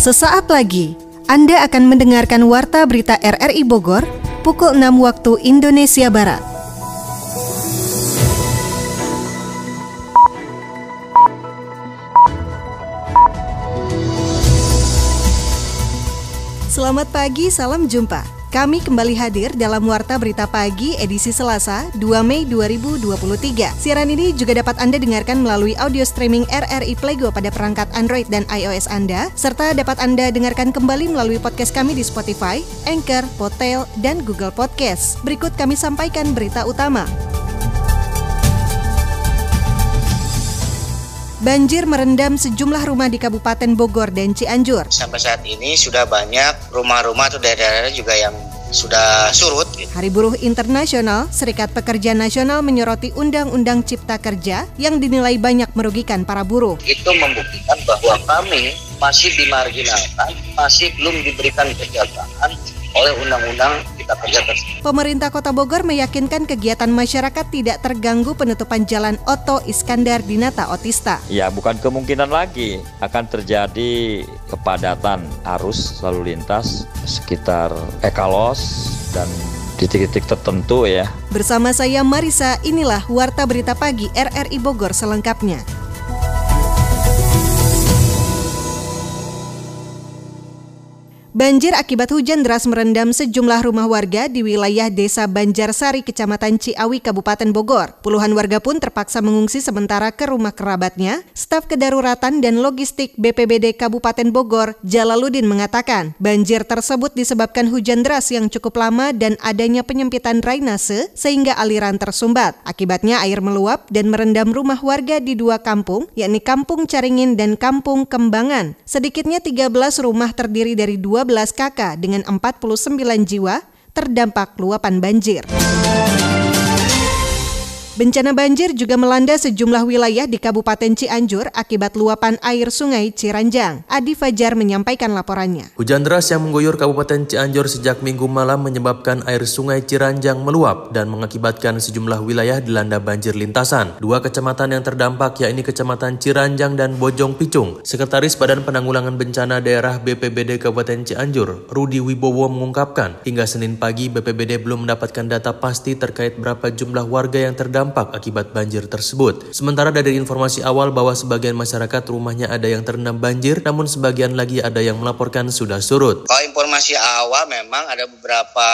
Sesaat lagi, Anda akan mendengarkan Warta Berita RRI Bogor pukul 6 waktu Indonesia Barat. Selamat pagi, salam jumpa. Kami kembali hadir dalam Warta Berita Pagi edisi Selasa 2 Mei 2023. Siaran ini juga dapat Anda dengarkan melalui audio streaming RRI Playgo pada perangkat Android dan iOS Anda, serta dapat Anda dengarkan kembali melalui podcast kami di Spotify, Anchor, Potel, dan Google Podcast. Berikut kami sampaikan berita utama. Banjir merendam sejumlah rumah di Kabupaten Bogor dan Cianjur. Sampai saat ini sudah banyak rumah-rumah atau daerah-daerah juga yang sudah surut. Hari Buruh Internasional, Serikat Pekerja Nasional menyoroti Undang-Undang Cipta Kerja yang dinilai banyak merugikan para buruh. Itu membuktikan bahwa kami masih dimarginalkan, masih belum diberikan kesejahteraan oleh undang-undang kita. Pemerintah Kota Bogor meyakinkan kegiatan masyarakat tidak terganggu penutupan jalan Oto Iskandar Dinata Otista. Ya, bukan kemungkinan lagi akan terjadi kepadatan arus lalu lintas sekitar Ekalos dan titik-titik tertentu ya. Bersama saya Marisa, inilah Warta Berita Pagi RRI Bogor selengkapnya. Banjir akibat hujan deras merendam sejumlah rumah warga di wilayah Desa Banjarsari, Kecamatan Ciawi, Kabupaten Bogor. Puluhan warga pun terpaksa mengungsi sementara ke rumah kerabatnya. Staf Kedaruratan dan Logistik BPBD Kabupaten Bogor, Jalaluddin mengatakan, banjir tersebut disebabkan hujan deras yang cukup lama dan adanya penyempitan drainase sehingga aliran tersumbat. Akibatnya air meluap dan merendam rumah warga di dua kampung, yakni Kampung Caringin dan Kampung Kembangan. Sedikitnya 13 rumah terdiri dari dua 12 kakak dengan 49 jiwa terdampak luapan banjir. Bencana banjir juga melanda sejumlah wilayah di Kabupaten Cianjur akibat luapan air sungai Ciranjang. Adi Fajar menyampaikan laporannya. Hujan deras yang mengguyur Kabupaten Cianjur sejak minggu malam menyebabkan air sungai Ciranjang meluap dan mengakibatkan sejumlah wilayah dilanda banjir lintasan. Dua kecamatan yang terdampak yakni Kecamatan Ciranjang dan Bojong Picung. Sekretaris Badan Penanggulangan Bencana Daerah BPBD Kabupaten Cianjur, Rudi Wibowo mengungkapkan, hingga Senin pagi BPBD belum mendapatkan data pasti terkait berapa jumlah warga yang terdampak terdampak akibat banjir tersebut. Sementara dari informasi awal bahwa sebagian masyarakat rumahnya ada yang terendam banjir, namun sebagian lagi ada yang melaporkan sudah surut. Kalau informasi awal memang ada beberapa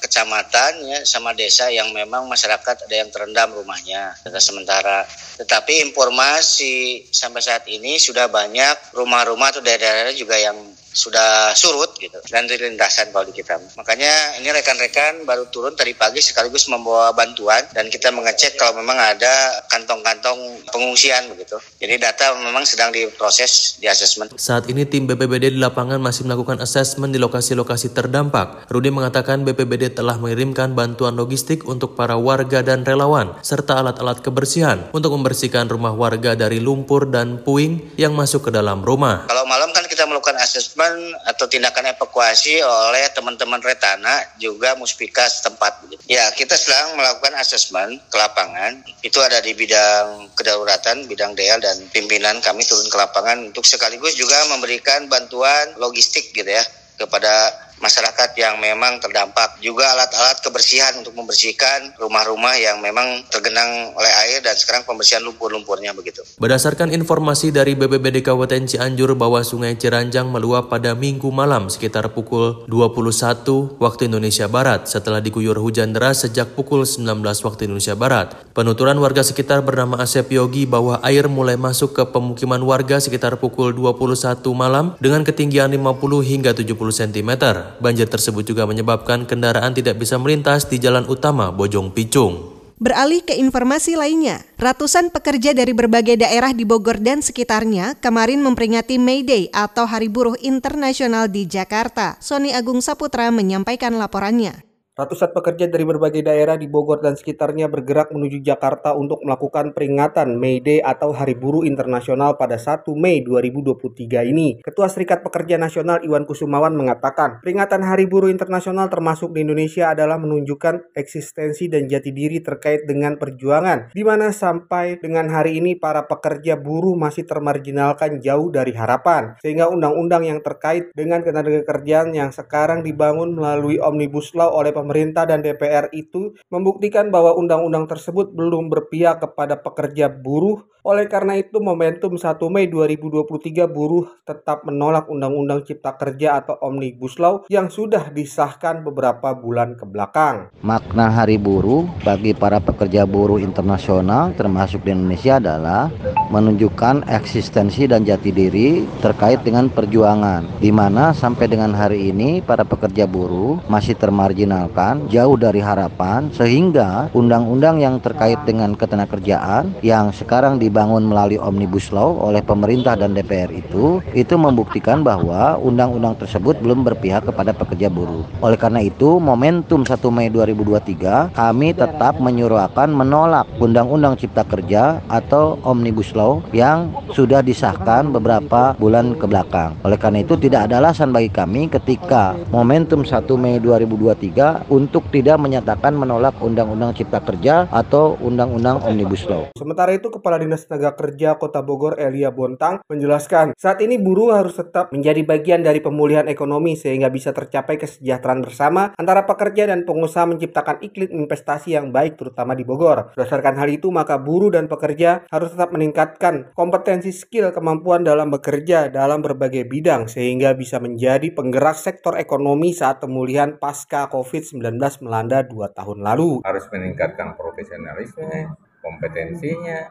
kecamatan ya sama desa yang memang masyarakat ada yang terendam rumahnya. Sementara. Tetapi informasi sampai saat ini sudah banyak rumah-rumah atau daerah-daerah juga yang sudah surut gitu dan lintasan kalau di kita. Makanya ini rekan-rekan baru turun tadi pagi sekaligus membawa bantuan dan kita mengecek kalau memang ada kantong-kantong pengungsian begitu. Jadi data memang sedang diproses di asesmen. Saat ini tim BPBD di lapangan masih melakukan asesmen di lokasi-lokasi terdampak. Rudi mengatakan BPBD telah mengirimkan bantuan logistik untuk para warga dan relawan serta alat-alat kebersihan untuk membersihkan rumah warga dari lumpur dan puing yang masuk ke dalam rumah. Kalau malam kan kita melakukan asesmen atau tindakan evakuasi oleh teman-teman Retana juga Muspika setempat. Ya, kita sedang melakukan asesmen ke lapangan. Itu ada di bidang kedaruratan, bidang DL dan pimpinan kami turun ke lapangan untuk sekaligus juga memberikan bantuan logistik gitu ya kepada masyarakat yang memang terdampak. Juga alat-alat kebersihan untuk membersihkan rumah-rumah yang memang tergenang oleh air dan sekarang pembersihan lumpur-lumpurnya begitu. Berdasarkan informasi dari BPBD Kabupaten Cianjur bahwa Sungai Ciranjang meluap pada minggu malam sekitar pukul 21 waktu Indonesia Barat setelah diguyur hujan deras sejak pukul 19 waktu Indonesia Barat. Penuturan warga sekitar bernama Asep Yogi bahwa air mulai masuk ke pemukiman warga sekitar pukul 21 malam dengan ketinggian 50 hingga 70 cm. Banjir tersebut juga menyebabkan kendaraan tidak bisa melintas di jalan utama Bojong Picung. Beralih ke informasi lainnya, ratusan pekerja dari berbagai daerah di Bogor dan sekitarnya kemarin memperingati May Day atau Hari Buruh Internasional di Jakarta. Sony Agung Saputra menyampaikan laporannya. Ratusan pekerja dari berbagai daerah di Bogor dan sekitarnya bergerak menuju Jakarta untuk melakukan peringatan May Day atau Hari Buruh Internasional pada 1 Mei 2023 ini. Ketua Serikat Pekerja Nasional Iwan Kusumawan mengatakan, peringatan Hari Buruh Internasional termasuk di Indonesia adalah menunjukkan eksistensi dan jati diri terkait dengan perjuangan, di mana sampai dengan hari ini para pekerja buruh masih termarginalkan jauh dari harapan, sehingga undang-undang yang terkait dengan ketenagakerjaan yang sekarang dibangun melalui Omnibus Law oleh pemerintah dan DPR itu membuktikan bahwa undang-undang tersebut belum berpihak kepada pekerja buruh. Oleh karena itu, momentum 1 Mei 2023 buruh tetap menolak Undang-Undang Cipta Kerja atau Omnibus Law yang sudah disahkan beberapa bulan ke belakang. Makna Hari Buruh bagi para pekerja buruh internasional termasuk di Indonesia adalah menunjukkan eksistensi dan jati diri terkait dengan perjuangan di mana sampai dengan hari ini para pekerja buruh masih termarginal diharapkan jauh dari harapan sehingga undang-undang yang terkait dengan ketenagakerjaan yang sekarang dibangun melalui Omnibus Law oleh pemerintah dan DPR itu itu membuktikan bahwa undang-undang tersebut belum berpihak kepada pekerja buruh. Oleh karena itu, momentum 1 Mei 2023 kami tetap menyuruhkan menolak Undang-Undang Cipta Kerja atau Omnibus Law yang sudah disahkan beberapa bulan ke belakang. Oleh karena itu tidak ada alasan bagi kami ketika momentum 1 Mei 2023 untuk tidak menyatakan menolak Undang-Undang Cipta Kerja atau Undang-Undang Omnibus Law. Sementara itu, Kepala Dinas Tenaga Kerja Kota Bogor Elia Bontang menjelaskan, saat ini buruh harus tetap menjadi bagian dari pemulihan ekonomi sehingga bisa tercapai kesejahteraan bersama antara pekerja dan pengusaha menciptakan iklim investasi yang baik terutama di Bogor. Berdasarkan hal itu, maka buruh dan pekerja harus tetap meningkatkan kompetensi skill kemampuan dalam bekerja dalam berbagai bidang sehingga bisa menjadi penggerak sektor ekonomi saat pemulihan pasca COVID-19 melanda dua tahun lalu. Harus meningkatkan profesionalisme, kompetensinya,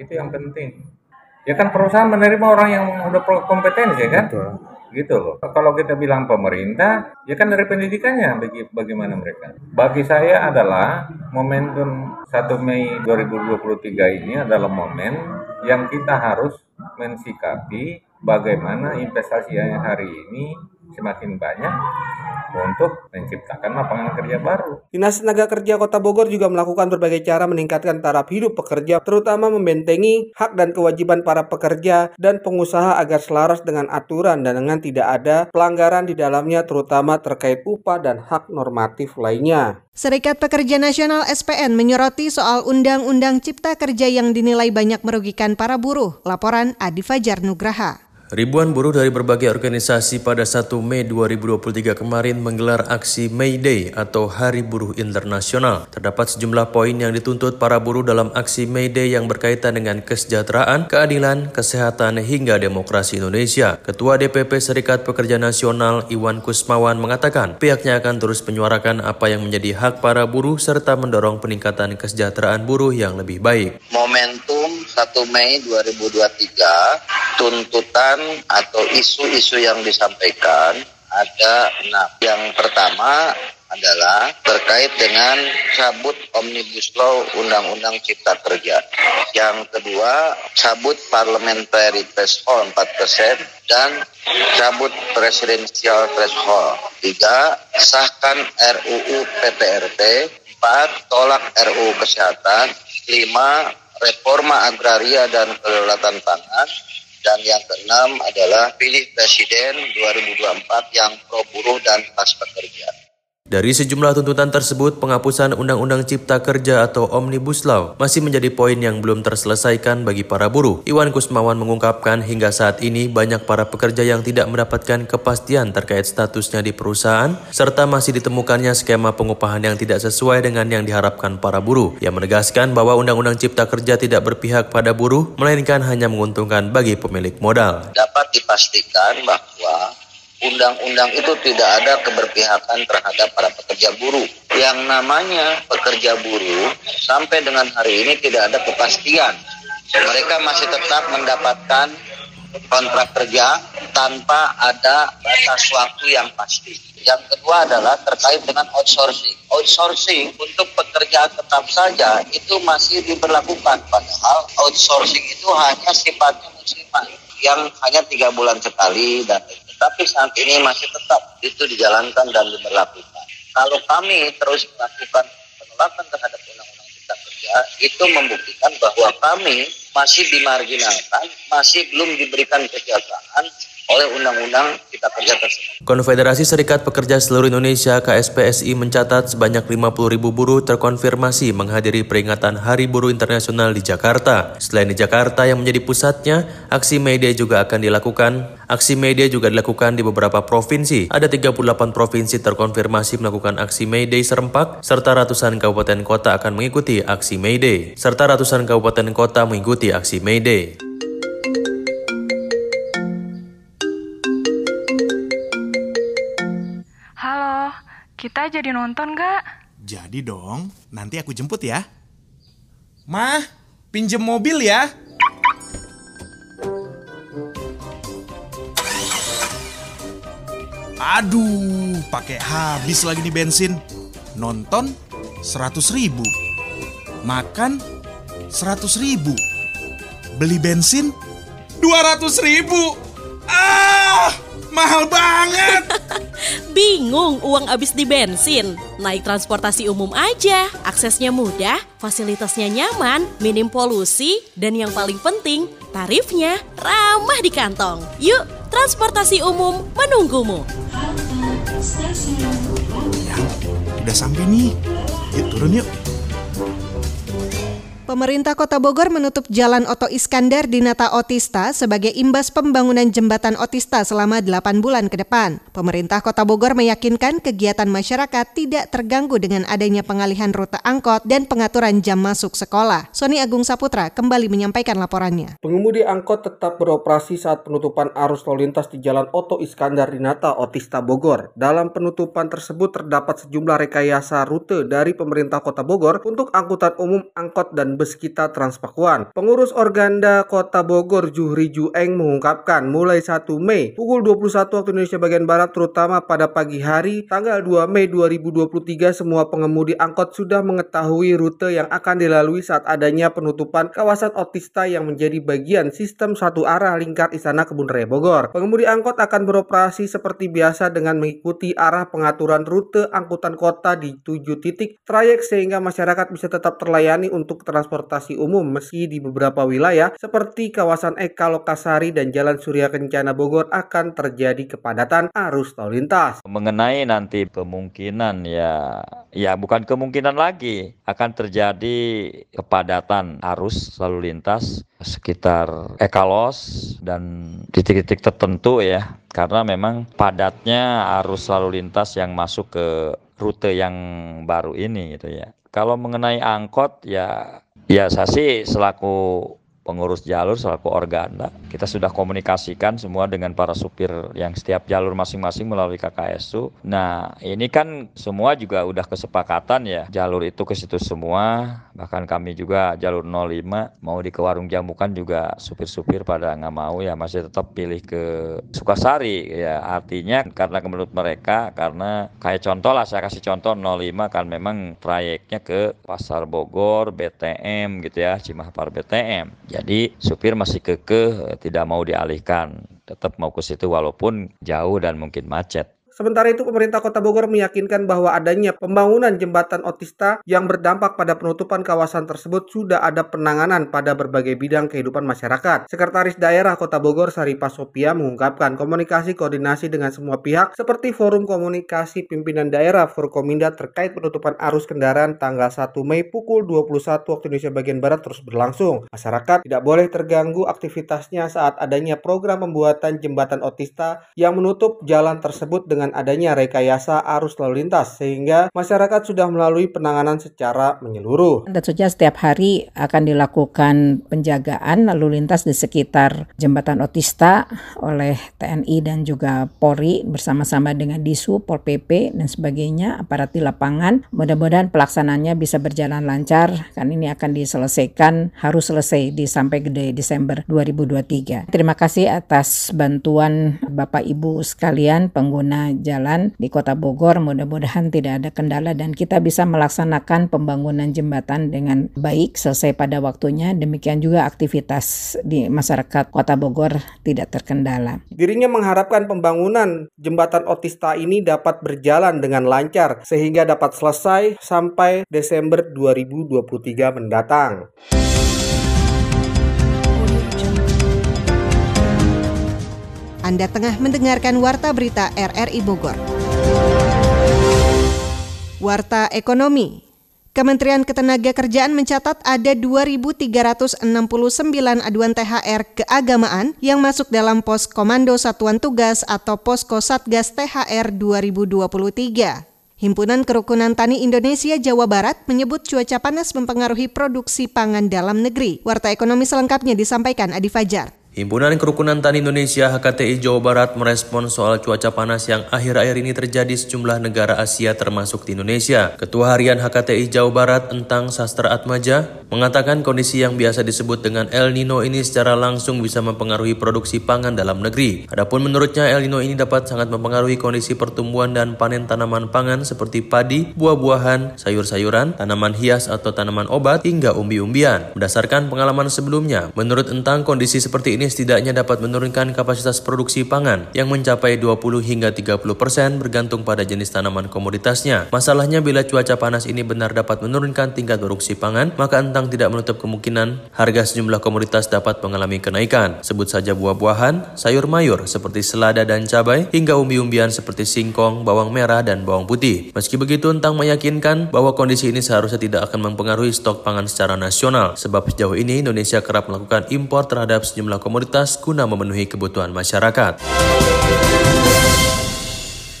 itu yang penting. Ya kan perusahaan menerima orang yang udah kompetensi kan? Betul. Gitu loh. Kalau kita bilang pemerintah, ya kan dari pendidikannya bagi, bagaimana mereka. Bagi saya adalah momentum 1 Mei 2023 ini adalah momen yang kita harus mensikapi bagaimana investasi hari ini semakin banyak untuk menciptakan lapangan kerja baru. Dinas Tenaga Kerja Kota Bogor juga melakukan berbagai cara meningkatkan taraf hidup pekerja, terutama membentengi hak dan kewajiban para pekerja dan pengusaha agar selaras dengan aturan dan dengan tidak ada pelanggaran di dalamnya terutama terkait upah dan hak normatif lainnya. Serikat Pekerja Nasional SPN menyoroti soal Undang-Undang Cipta Kerja yang dinilai banyak merugikan para buruh. Laporan Adi Fajar Nugraha. Ribuan buruh dari berbagai organisasi pada 1 Mei 2023 kemarin menggelar aksi May Day atau Hari Buruh Internasional. Terdapat sejumlah poin yang dituntut para buruh dalam aksi May Day yang berkaitan dengan kesejahteraan, keadilan, kesehatan, hingga demokrasi Indonesia. Ketua DPP Serikat Pekerja Nasional Iwan Kusmawan mengatakan pihaknya akan terus menyuarakan apa yang menjadi hak para buruh serta mendorong peningkatan kesejahteraan buruh yang lebih baik. Momentum 1 Mei 2023 tuntutan atau isu-isu yang disampaikan ada enam. Yang pertama adalah terkait dengan cabut Omnibus Law Undang-Undang Cipta Kerja. Yang kedua, cabut Parliamentary Threshold 4% dan cabut Presidential Threshold. Tiga, sahkan RUU PPRT. Empat, tolak RUU Kesehatan. Lima, reforma agraria dan kedaulatan pangan. Dan yang keenam adalah pilih presiden 2024 yang pro buruh dan pas pekerja. Dari sejumlah tuntutan tersebut, penghapusan Undang-Undang Cipta Kerja atau Omnibus Law masih menjadi poin yang belum terselesaikan bagi para buruh. Iwan Kusmawan mengungkapkan hingga saat ini banyak para pekerja yang tidak mendapatkan kepastian terkait statusnya di perusahaan, serta masih ditemukannya skema pengupahan yang tidak sesuai dengan yang diharapkan para buruh. Yang menegaskan bahwa Undang-Undang Cipta Kerja tidak berpihak pada buruh, melainkan hanya menguntungkan bagi pemilik modal. Dapat dipastikan bahwa undang-undang itu tidak ada keberpihakan terhadap para pekerja buruh. Yang namanya pekerja buruh sampai dengan hari ini tidak ada kepastian. Mereka masih tetap mendapatkan kontrak kerja tanpa ada batas waktu yang pasti. Yang kedua adalah terkait dengan outsourcing. Outsourcing untuk pekerjaan tetap saja itu masih diberlakukan. Padahal outsourcing itu hanya sifatnya musiman yang hanya tiga bulan sekali dan tapi saat ini masih tetap itu dijalankan dan diberlakukan. kalau kami terus melakukan penolakan terhadap undang-undang cipta kerja itu membuktikan bahwa kami masih dimarginalkan, masih belum diberikan kesejahteraan oleh Undang-Undang Cipta Kerja tersebut. Konfederasi Serikat Pekerja Seluruh Indonesia KSPSI mencatat sebanyak 50 ribu buruh terkonfirmasi menghadiri peringatan Hari Buruh Internasional di Jakarta. Selain di Jakarta yang menjadi pusatnya, aksi media juga akan dilakukan. Aksi media juga dilakukan di beberapa provinsi. Ada 38 provinsi terkonfirmasi melakukan aksi May Day serempak, serta ratusan kabupaten kota akan mengikuti aksi May Day. Serta ratusan kabupaten kota mengikuti aksi May Day. Kita jadi nonton gak? Jadi dong, nanti aku jemput ya. Mah, pinjem mobil ya. Aduh, pakai habis lagi nih bensin. Nonton 100 ribu. Makan 100 ribu. Beli bensin 200 ribu. Ah, mahal banget. Bingung uang habis di bensin? Naik transportasi umum aja, aksesnya mudah, fasilitasnya nyaman, minim polusi, dan yang paling penting, tarifnya ramah di kantong. Yuk, transportasi umum menunggumu. Ya, udah sampai nih. Yuk turun yuk. Pemerintah Kota Bogor menutup Jalan Oto Iskandar di Nata Otista sebagai imbas pembangunan jembatan Otista selama 8 bulan ke depan. Pemerintah Kota Bogor meyakinkan kegiatan masyarakat tidak terganggu dengan adanya pengalihan rute angkot dan pengaturan jam masuk sekolah. Sony Agung Saputra kembali menyampaikan laporannya. Pengemudi angkot tetap beroperasi saat penutupan arus lalu lintas di Jalan Oto Iskandar di Nata Otista Bogor. Dalam penutupan tersebut terdapat sejumlah rekayasa rute dari pemerintah Kota Bogor untuk angkutan umum, angkot, dan bus kita Transpakuan. Pengurus Organda Kota Bogor Juhri Jueng mengungkapkan mulai 1 Mei pukul 21 waktu Indonesia bagian Barat terutama pada pagi hari tanggal 2 Mei 2023 semua pengemudi angkot sudah mengetahui rute yang akan dilalui saat adanya penutupan kawasan otista yang menjadi bagian sistem satu arah lingkar Istana Kebun Raya Bogor. Pengemudi angkot akan beroperasi seperti biasa dengan mengikuti arah pengaturan rute angkutan kota di tujuh titik trayek sehingga masyarakat bisa tetap terlayani untuk transportasi transportasi umum meski di beberapa wilayah seperti kawasan Eka Lokasari dan Jalan Surya Kencana Bogor akan terjadi kepadatan arus lalu lintas. Mengenai nanti kemungkinan ya ya bukan kemungkinan lagi akan terjadi kepadatan arus lalu lintas sekitar Ekalos dan titik-titik tertentu ya karena memang padatnya arus lalu lintas yang masuk ke rute yang baru ini gitu ya. Kalau mengenai angkot ya Ya saya sih selaku pengurus jalur selaku organda. Kita sudah komunikasikan semua dengan para supir yang setiap jalur masing-masing melalui KKSU. Nah, ini kan semua juga udah kesepakatan ya. Jalur itu ke situ semua. Bahkan kami juga jalur 05 mau di ke warung jamukan juga supir-supir pada nggak mau ya masih tetap pilih ke Sukasari ya. Artinya karena menurut mereka karena kayak contoh lah saya kasih contoh 05 kan memang trayeknya ke Pasar Bogor, BTM gitu ya, Cimahpar BTM. Ya jadi supir masih kekeh tidak mau dialihkan, tetap mau ke situ walaupun jauh dan mungkin macet. Sementara itu, pemerintah Kota Bogor meyakinkan bahwa adanya pembangunan jembatan otista yang berdampak pada penutupan kawasan tersebut sudah ada penanganan pada berbagai bidang kehidupan masyarakat. Sekretaris Daerah Kota Bogor Saripah Sopia mengungkapkan komunikasi koordinasi dengan semua pihak seperti Forum Komunikasi Pimpinan Daerah Forkominda terkait penutupan arus kendaraan tanggal 1 Mei pukul 21 waktu Indonesia bagian Barat terus berlangsung. Masyarakat tidak boleh terganggu aktivitasnya saat adanya program pembuatan jembatan otista yang menutup jalan tersebut dengan dengan adanya rekayasa arus lalu lintas sehingga masyarakat sudah melalui penanganan secara menyeluruh. Tentu saja setiap hari akan dilakukan penjagaan lalu lintas di sekitar jembatan Otista oleh TNI dan juga Polri bersama-sama dengan Disu, Pol PP dan sebagainya aparat di lapangan. Mudah-mudahan pelaksanaannya bisa berjalan lancar kan ini akan diselesaikan harus selesai di sampai gede Desember 2023. Terima kasih atas bantuan Bapak Ibu sekalian pengguna jalan di Kota Bogor. Mudah-mudahan tidak ada kendala dan kita bisa melaksanakan pembangunan jembatan dengan baik selesai pada waktunya. Demikian juga aktivitas di masyarakat Kota Bogor tidak terkendala. Dirinya mengharapkan pembangunan jembatan Otista ini dapat berjalan dengan lancar sehingga dapat selesai sampai Desember 2023 mendatang. Anda tengah mendengarkan Warta Berita RRI Bogor. Warta Ekonomi Kementerian Ketenagakerjaan mencatat ada 2.369 aduan THR keagamaan yang masuk dalam pos Komando Satuan Tugas atau Posko Satgas THR 2023. Himpunan Kerukunan Tani Indonesia Jawa Barat menyebut cuaca panas mempengaruhi produksi pangan dalam negeri. Warta ekonomi selengkapnya disampaikan Adi Fajar. Himpunan Kerukunan Tani Indonesia HKTI Jawa Barat merespon soal cuaca panas yang akhir-akhir ini terjadi sejumlah negara Asia termasuk di Indonesia. Ketua Harian HKTI Jawa Barat Entang Sastra Atmaja mengatakan kondisi yang biasa disebut dengan El Nino ini secara langsung bisa mempengaruhi produksi pangan dalam negeri. Adapun menurutnya El Nino ini dapat sangat mempengaruhi kondisi pertumbuhan dan panen tanaman pangan seperti padi, buah-buahan, sayur-sayuran, tanaman hias atau tanaman obat hingga umbi-umbian. Berdasarkan pengalaman sebelumnya, menurut Entang kondisi seperti ini setidaknya dapat menurunkan kapasitas produksi pangan yang mencapai 20 hingga 30 persen bergantung pada jenis tanaman komoditasnya. Masalahnya bila cuaca panas ini benar dapat menurunkan tingkat produksi pangan, maka entang tidak menutup kemungkinan harga sejumlah komoditas dapat mengalami kenaikan. Sebut saja buah-buahan, sayur mayur seperti selada dan cabai, hingga umbi-umbian seperti singkong, bawang merah, dan bawang putih. Meski begitu, Entang meyakinkan bahwa kondisi ini seharusnya tidak akan mempengaruhi stok pangan secara nasional, sebab sejauh ini Indonesia kerap melakukan impor terhadap sejumlah komoditas guna memenuhi kebutuhan masyarakat.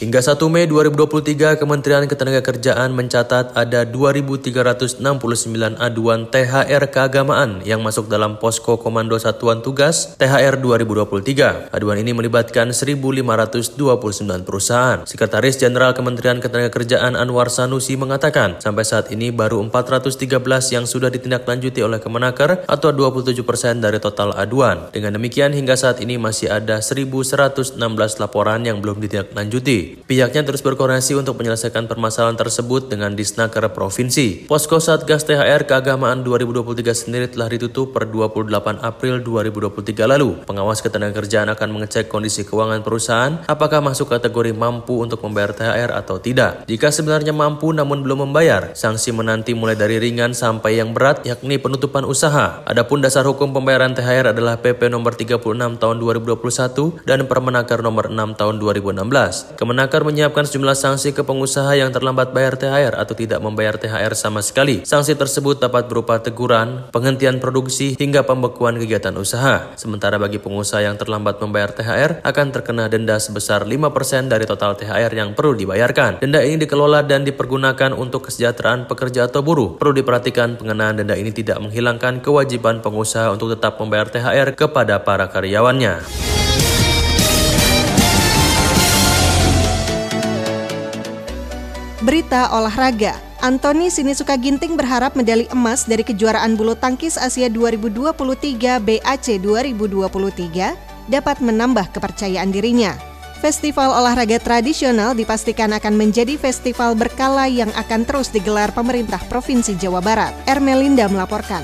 Hingga 1 Mei 2023, Kementerian Ketenagakerjaan mencatat ada 2.369 aduan THR keagamaan yang masuk dalam Posko Komando Satuan Tugas THR 2023. Aduan ini melibatkan 1.529 perusahaan. Sekretaris Jenderal Kementerian Ketenagakerjaan Anwar Sanusi mengatakan, sampai saat ini baru 413 yang sudah ditindaklanjuti oleh Kemenaker atau 27 persen dari total aduan. Dengan demikian, hingga saat ini masih ada 1.116 laporan yang belum ditindaklanjuti. Pihaknya terus berkoordinasi untuk menyelesaikan permasalahan tersebut dengan Disnaker Provinsi. Posko Satgas THR Keagamaan 2023 sendiri telah ditutup per 28 April 2023 lalu. Pengawas ketenagakerjaan akan mengecek kondisi keuangan perusahaan, apakah masuk kategori mampu untuk membayar THR atau tidak. Jika sebenarnya mampu namun belum membayar, sanksi menanti mulai dari ringan sampai yang berat yakni penutupan usaha. Adapun dasar hukum pembayaran THR adalah PP nomor 36 tahun 2021 dan Permenaker nomor 6 tahun 2016. Kemenang Kemenaker menyiapkan sejumlah sanksi ke pengusaha yang terlambat bayar THR atau tidak membayar THR sama sekali. Sanksi tersebut dapat berupa teguran, penghentian produksi, hingga pembekuan kegiatan usaha. Sementara bagi pengusaha yang terlambat membayar THR akan terkena denda sebesar 5% dari total THR yang perlu dibayarkan. Denda ini dikelola dan dipergunakan untuk kesejahteraan pekerja atau buruh. Perlu diperhatikan pengenaan denda ini tidak menghilangkan kewajiban pengusaha untuk tetap membayar THR kepada para karyawannya. Berita olahraga. Antoni Sinisuka Ginting berharap medali emas dari kejuaraan bulu tangkis Asia 2023 BAC 2023 dapat menambah kepercayaan dirinya. Festival olahraga tradisional dipastikan akan menjadi festival berkala yang akan terus digelar pemerintah Provinsi Jawa Barat. Ermelinda melaporkan.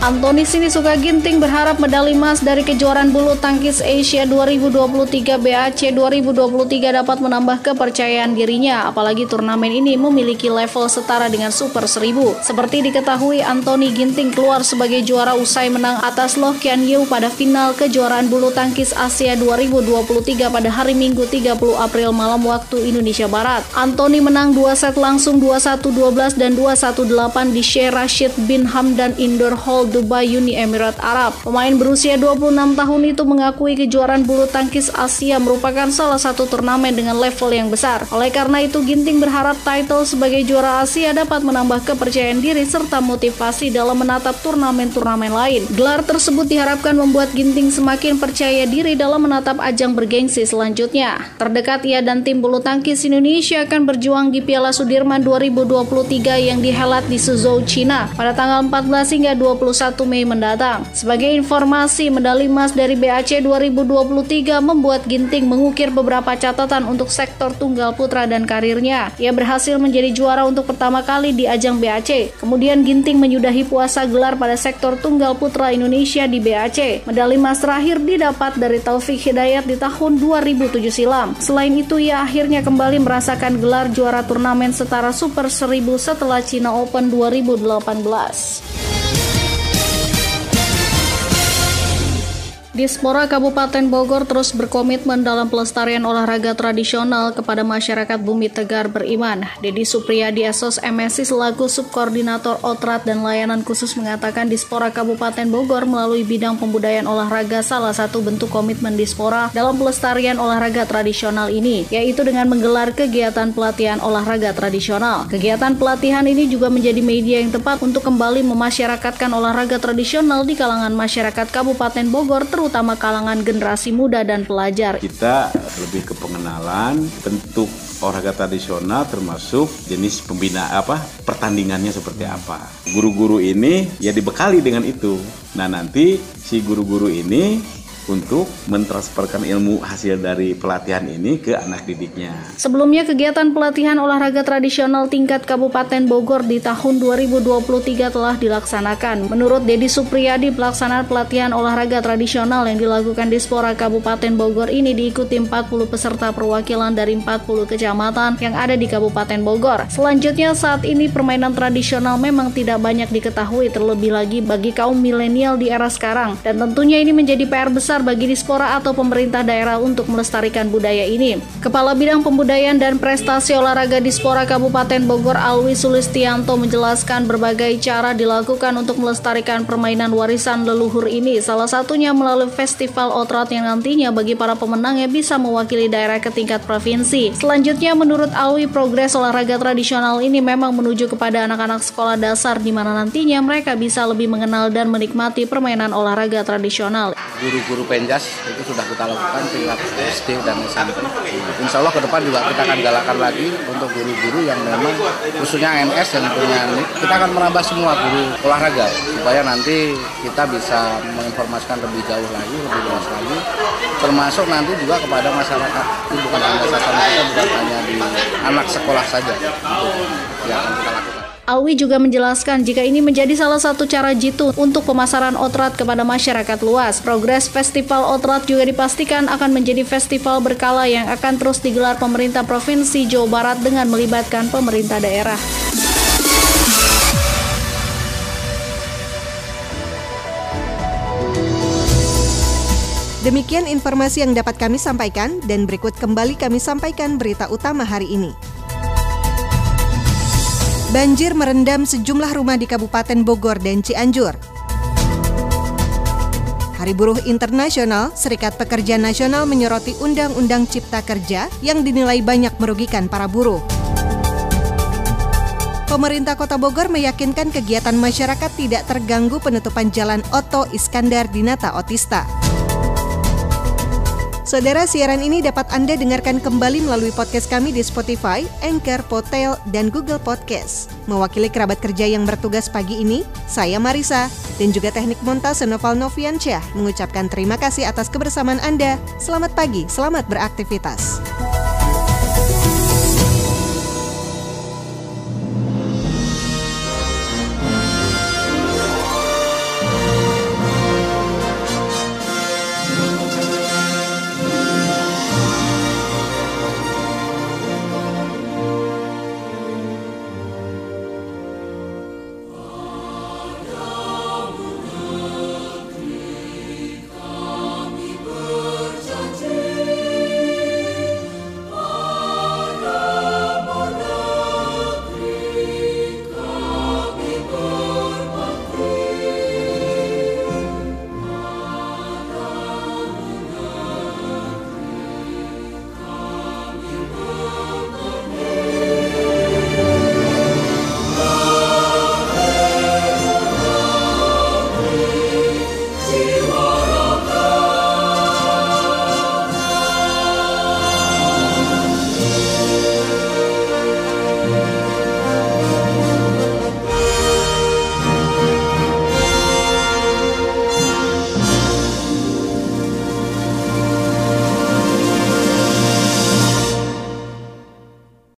Antoni Sinisuka Ginting berharap medali emas dari kejuaraan bulu tangkis Asia 2023 BAC 2023 dapat menambah kepercayaan dirinya, apalagi turnamen ini memiliki level setara dengan Super 1000. Seperti diketahui, Antoni Ginting keluar sebagai juara usai menang atas Loh Kian Yu pada final kejuaraan bulu tangkis Asia 2023 pada hari Minggu 30 April malam waktu Indonesia Barat. Antoni menang 2 set langsung 21-12 dan 2-1-8 di Sheikh Rashid bin Hamdan Indoor Hall Dubai Uni Emirat Arab. Pemain berusia 26 tahun itu mengakui kejuaraan bulu tangkis Asia merupakan salah satu turnamen dengan level yang besar. Oleh karena itu, Ginting berharap title sebagai juara Asia dapat menambah kepercayaan diri serta motivasi dalam menatap turnamen-turnamen lain. Gelar tersebut diharapkan membuat Ginting semakin percaya diri dalam menatap ajang bergengsi selanjutnya. Terdekat ia dan tim bulu tangkis Indonesia akan berjuang di Piala Sudirman 2023 yang dihelat di Suzhou, China pada tanggal 14 hingga 21 Mei mendatang. Sebagai informasi, medali emas dari BAC 2023 membuat Ginting mengukir beberapa catatan untuk sektor tunggal putra dan karirnya. Ia berhasil menjadi juara untuk pertama kali di ajang BAC. Kemudian Ginting menyudahi puasa gelar pada sektor tunggal putra Indonesia di BAC. Medali emas terakhir didapat dari Taufik Hidayat di tahun 2007 silam. Selain itu, ia akhirnya kembali merasakan gelar juara turnamen setara Super 1000 setelah China Open 2018. Dispora Kabupaten Bogor terus berkomitmen dalam pelestarian olahraga tradisional kepada masyarakat Bumi Tegar beriman. Dedi Supriyadi Esos MSI selaku Subkoordinator Otrat dan Layanan Khusus mengatakan Dispora Kabupaten Bogor melalui bidang pembudayaan olahraga salah satu bentuk komitmen Dispora dalam pelestarian olahraga tradisional ini, yaitu dengan menggelar kegiatan pelatihan olahraga tradisional. Kegiatan pelatihan ini juga menjadi media yang tepat untuk kembali memasyarakatkan olahraga tradisional di kalangan masyarakat Kabupaten Bogor terutama terutama kalangan generasi muda dan pelajar. Kita lebih ke pengenalan bentuk olahraga tradisional termasuk jenis pembina apa pertandingannya seperti apa. Guru-guru ini ya dibekali dengan itu. Nah nanti si guru-guru ini untuk mentransferkan ilmu hasil dari pelatihan ini ke anak didiknya. Sebelumnya kegiatan pelatihan olahraga tradisional tingkat Kabupaten Bogor di tahun 2023 telah dilaksanakan. Menurut Dedi Supriyadi, pelaksanaan pelatihan olahraga tradisional yang dilakukan di Spora Kabupaten Bogor ini diikuti 40 peserta perwakilan dari 40 kecamatan yang ada di Kabupaten Bogor. Selanjutnya saat ini permainan tradisional memang tidak banyak diketahui terlebih lagi bagi kaum milenial di era sekarang dan tentunya ini menjadi PR besar besar bagi Dispora atau pemerintah daerah untuk melestarikan budaya ini. Kepala Bidang Pembudayaan dan Prestasi Olahraga Dispora Kabupaten Bogor Alwi Sulistianto menjelaskan berbagai cara dilakukan untuk melestarikan permainan warisan leluhur ini, salah satunya melalui festival outrat yang nantinya bagi para pemenangnya bisa mewakili daerah ke tingkat provinsi. Selanjutnya menurut Alwi progres olahraga tradisional ini memang menuju kepada anak-anak sekolah dasar di mana nantinya mereka bisa lebih mengenal dan menikmati permainan olahraga tradisional. Guru-guru penjas itu sudah kita lakukan tingkat SD dan SMP. Insya Allah ke depan juga kita akan galakan lagi untuk guru-guru yang memang khususnya NS yang punya. Kita akan menambah semua guru olahraga supaya nanti kita bisa menginformasikan lebih jauh lagi, lebih luas lagi. Termasuk nanti juga kepada masyarakat. Ini bukan hanya sasaran kita bukan hanya di anak sekolah saja. Itu yang kita lakukan. Alwi juga menjelaskan jika ini menjadi salah satu cara jitu untuk pemasaran Otrat kepada masyarakat luas. Progres Festival Otrat juga dipastikan akan menjadi festival berkala yang akan terus digelar pemerintah Provinsi Jawa Barat dengan melibatkan pemerintah daerah. Demikian informasi yang dapat kami sampaikan dan berikut kembali kami sampaikan berita utama hari ini. Banjir merendam sejumlah rumah di Kabupaten Bogor dan Cianjur. Hari Buruh Internasional, Serikat Pekerja Nasional menyoroti Undang-Undang Cipta Kerja yang dinilai banyak merugikan para buruh. Pemerintah Kota Bogor meyakinkan kegiatan masyarakat tidak terganggu penutupan jalan Oto Iskandar Dinata Otista. Saudara, siaran ini dapat Anda dengarkan kembali melalui podcast kami di Spotify, Anchor, Potel, dan Google Podcast. Mewakili kerabat kerja yang bertugas pagi ini, saya Marisa, dan juga teknik montase Noval Noviansyah mengucapkan terima kasih atas kebersamaan Anda. Selamat pagi, selamat beraktivitas.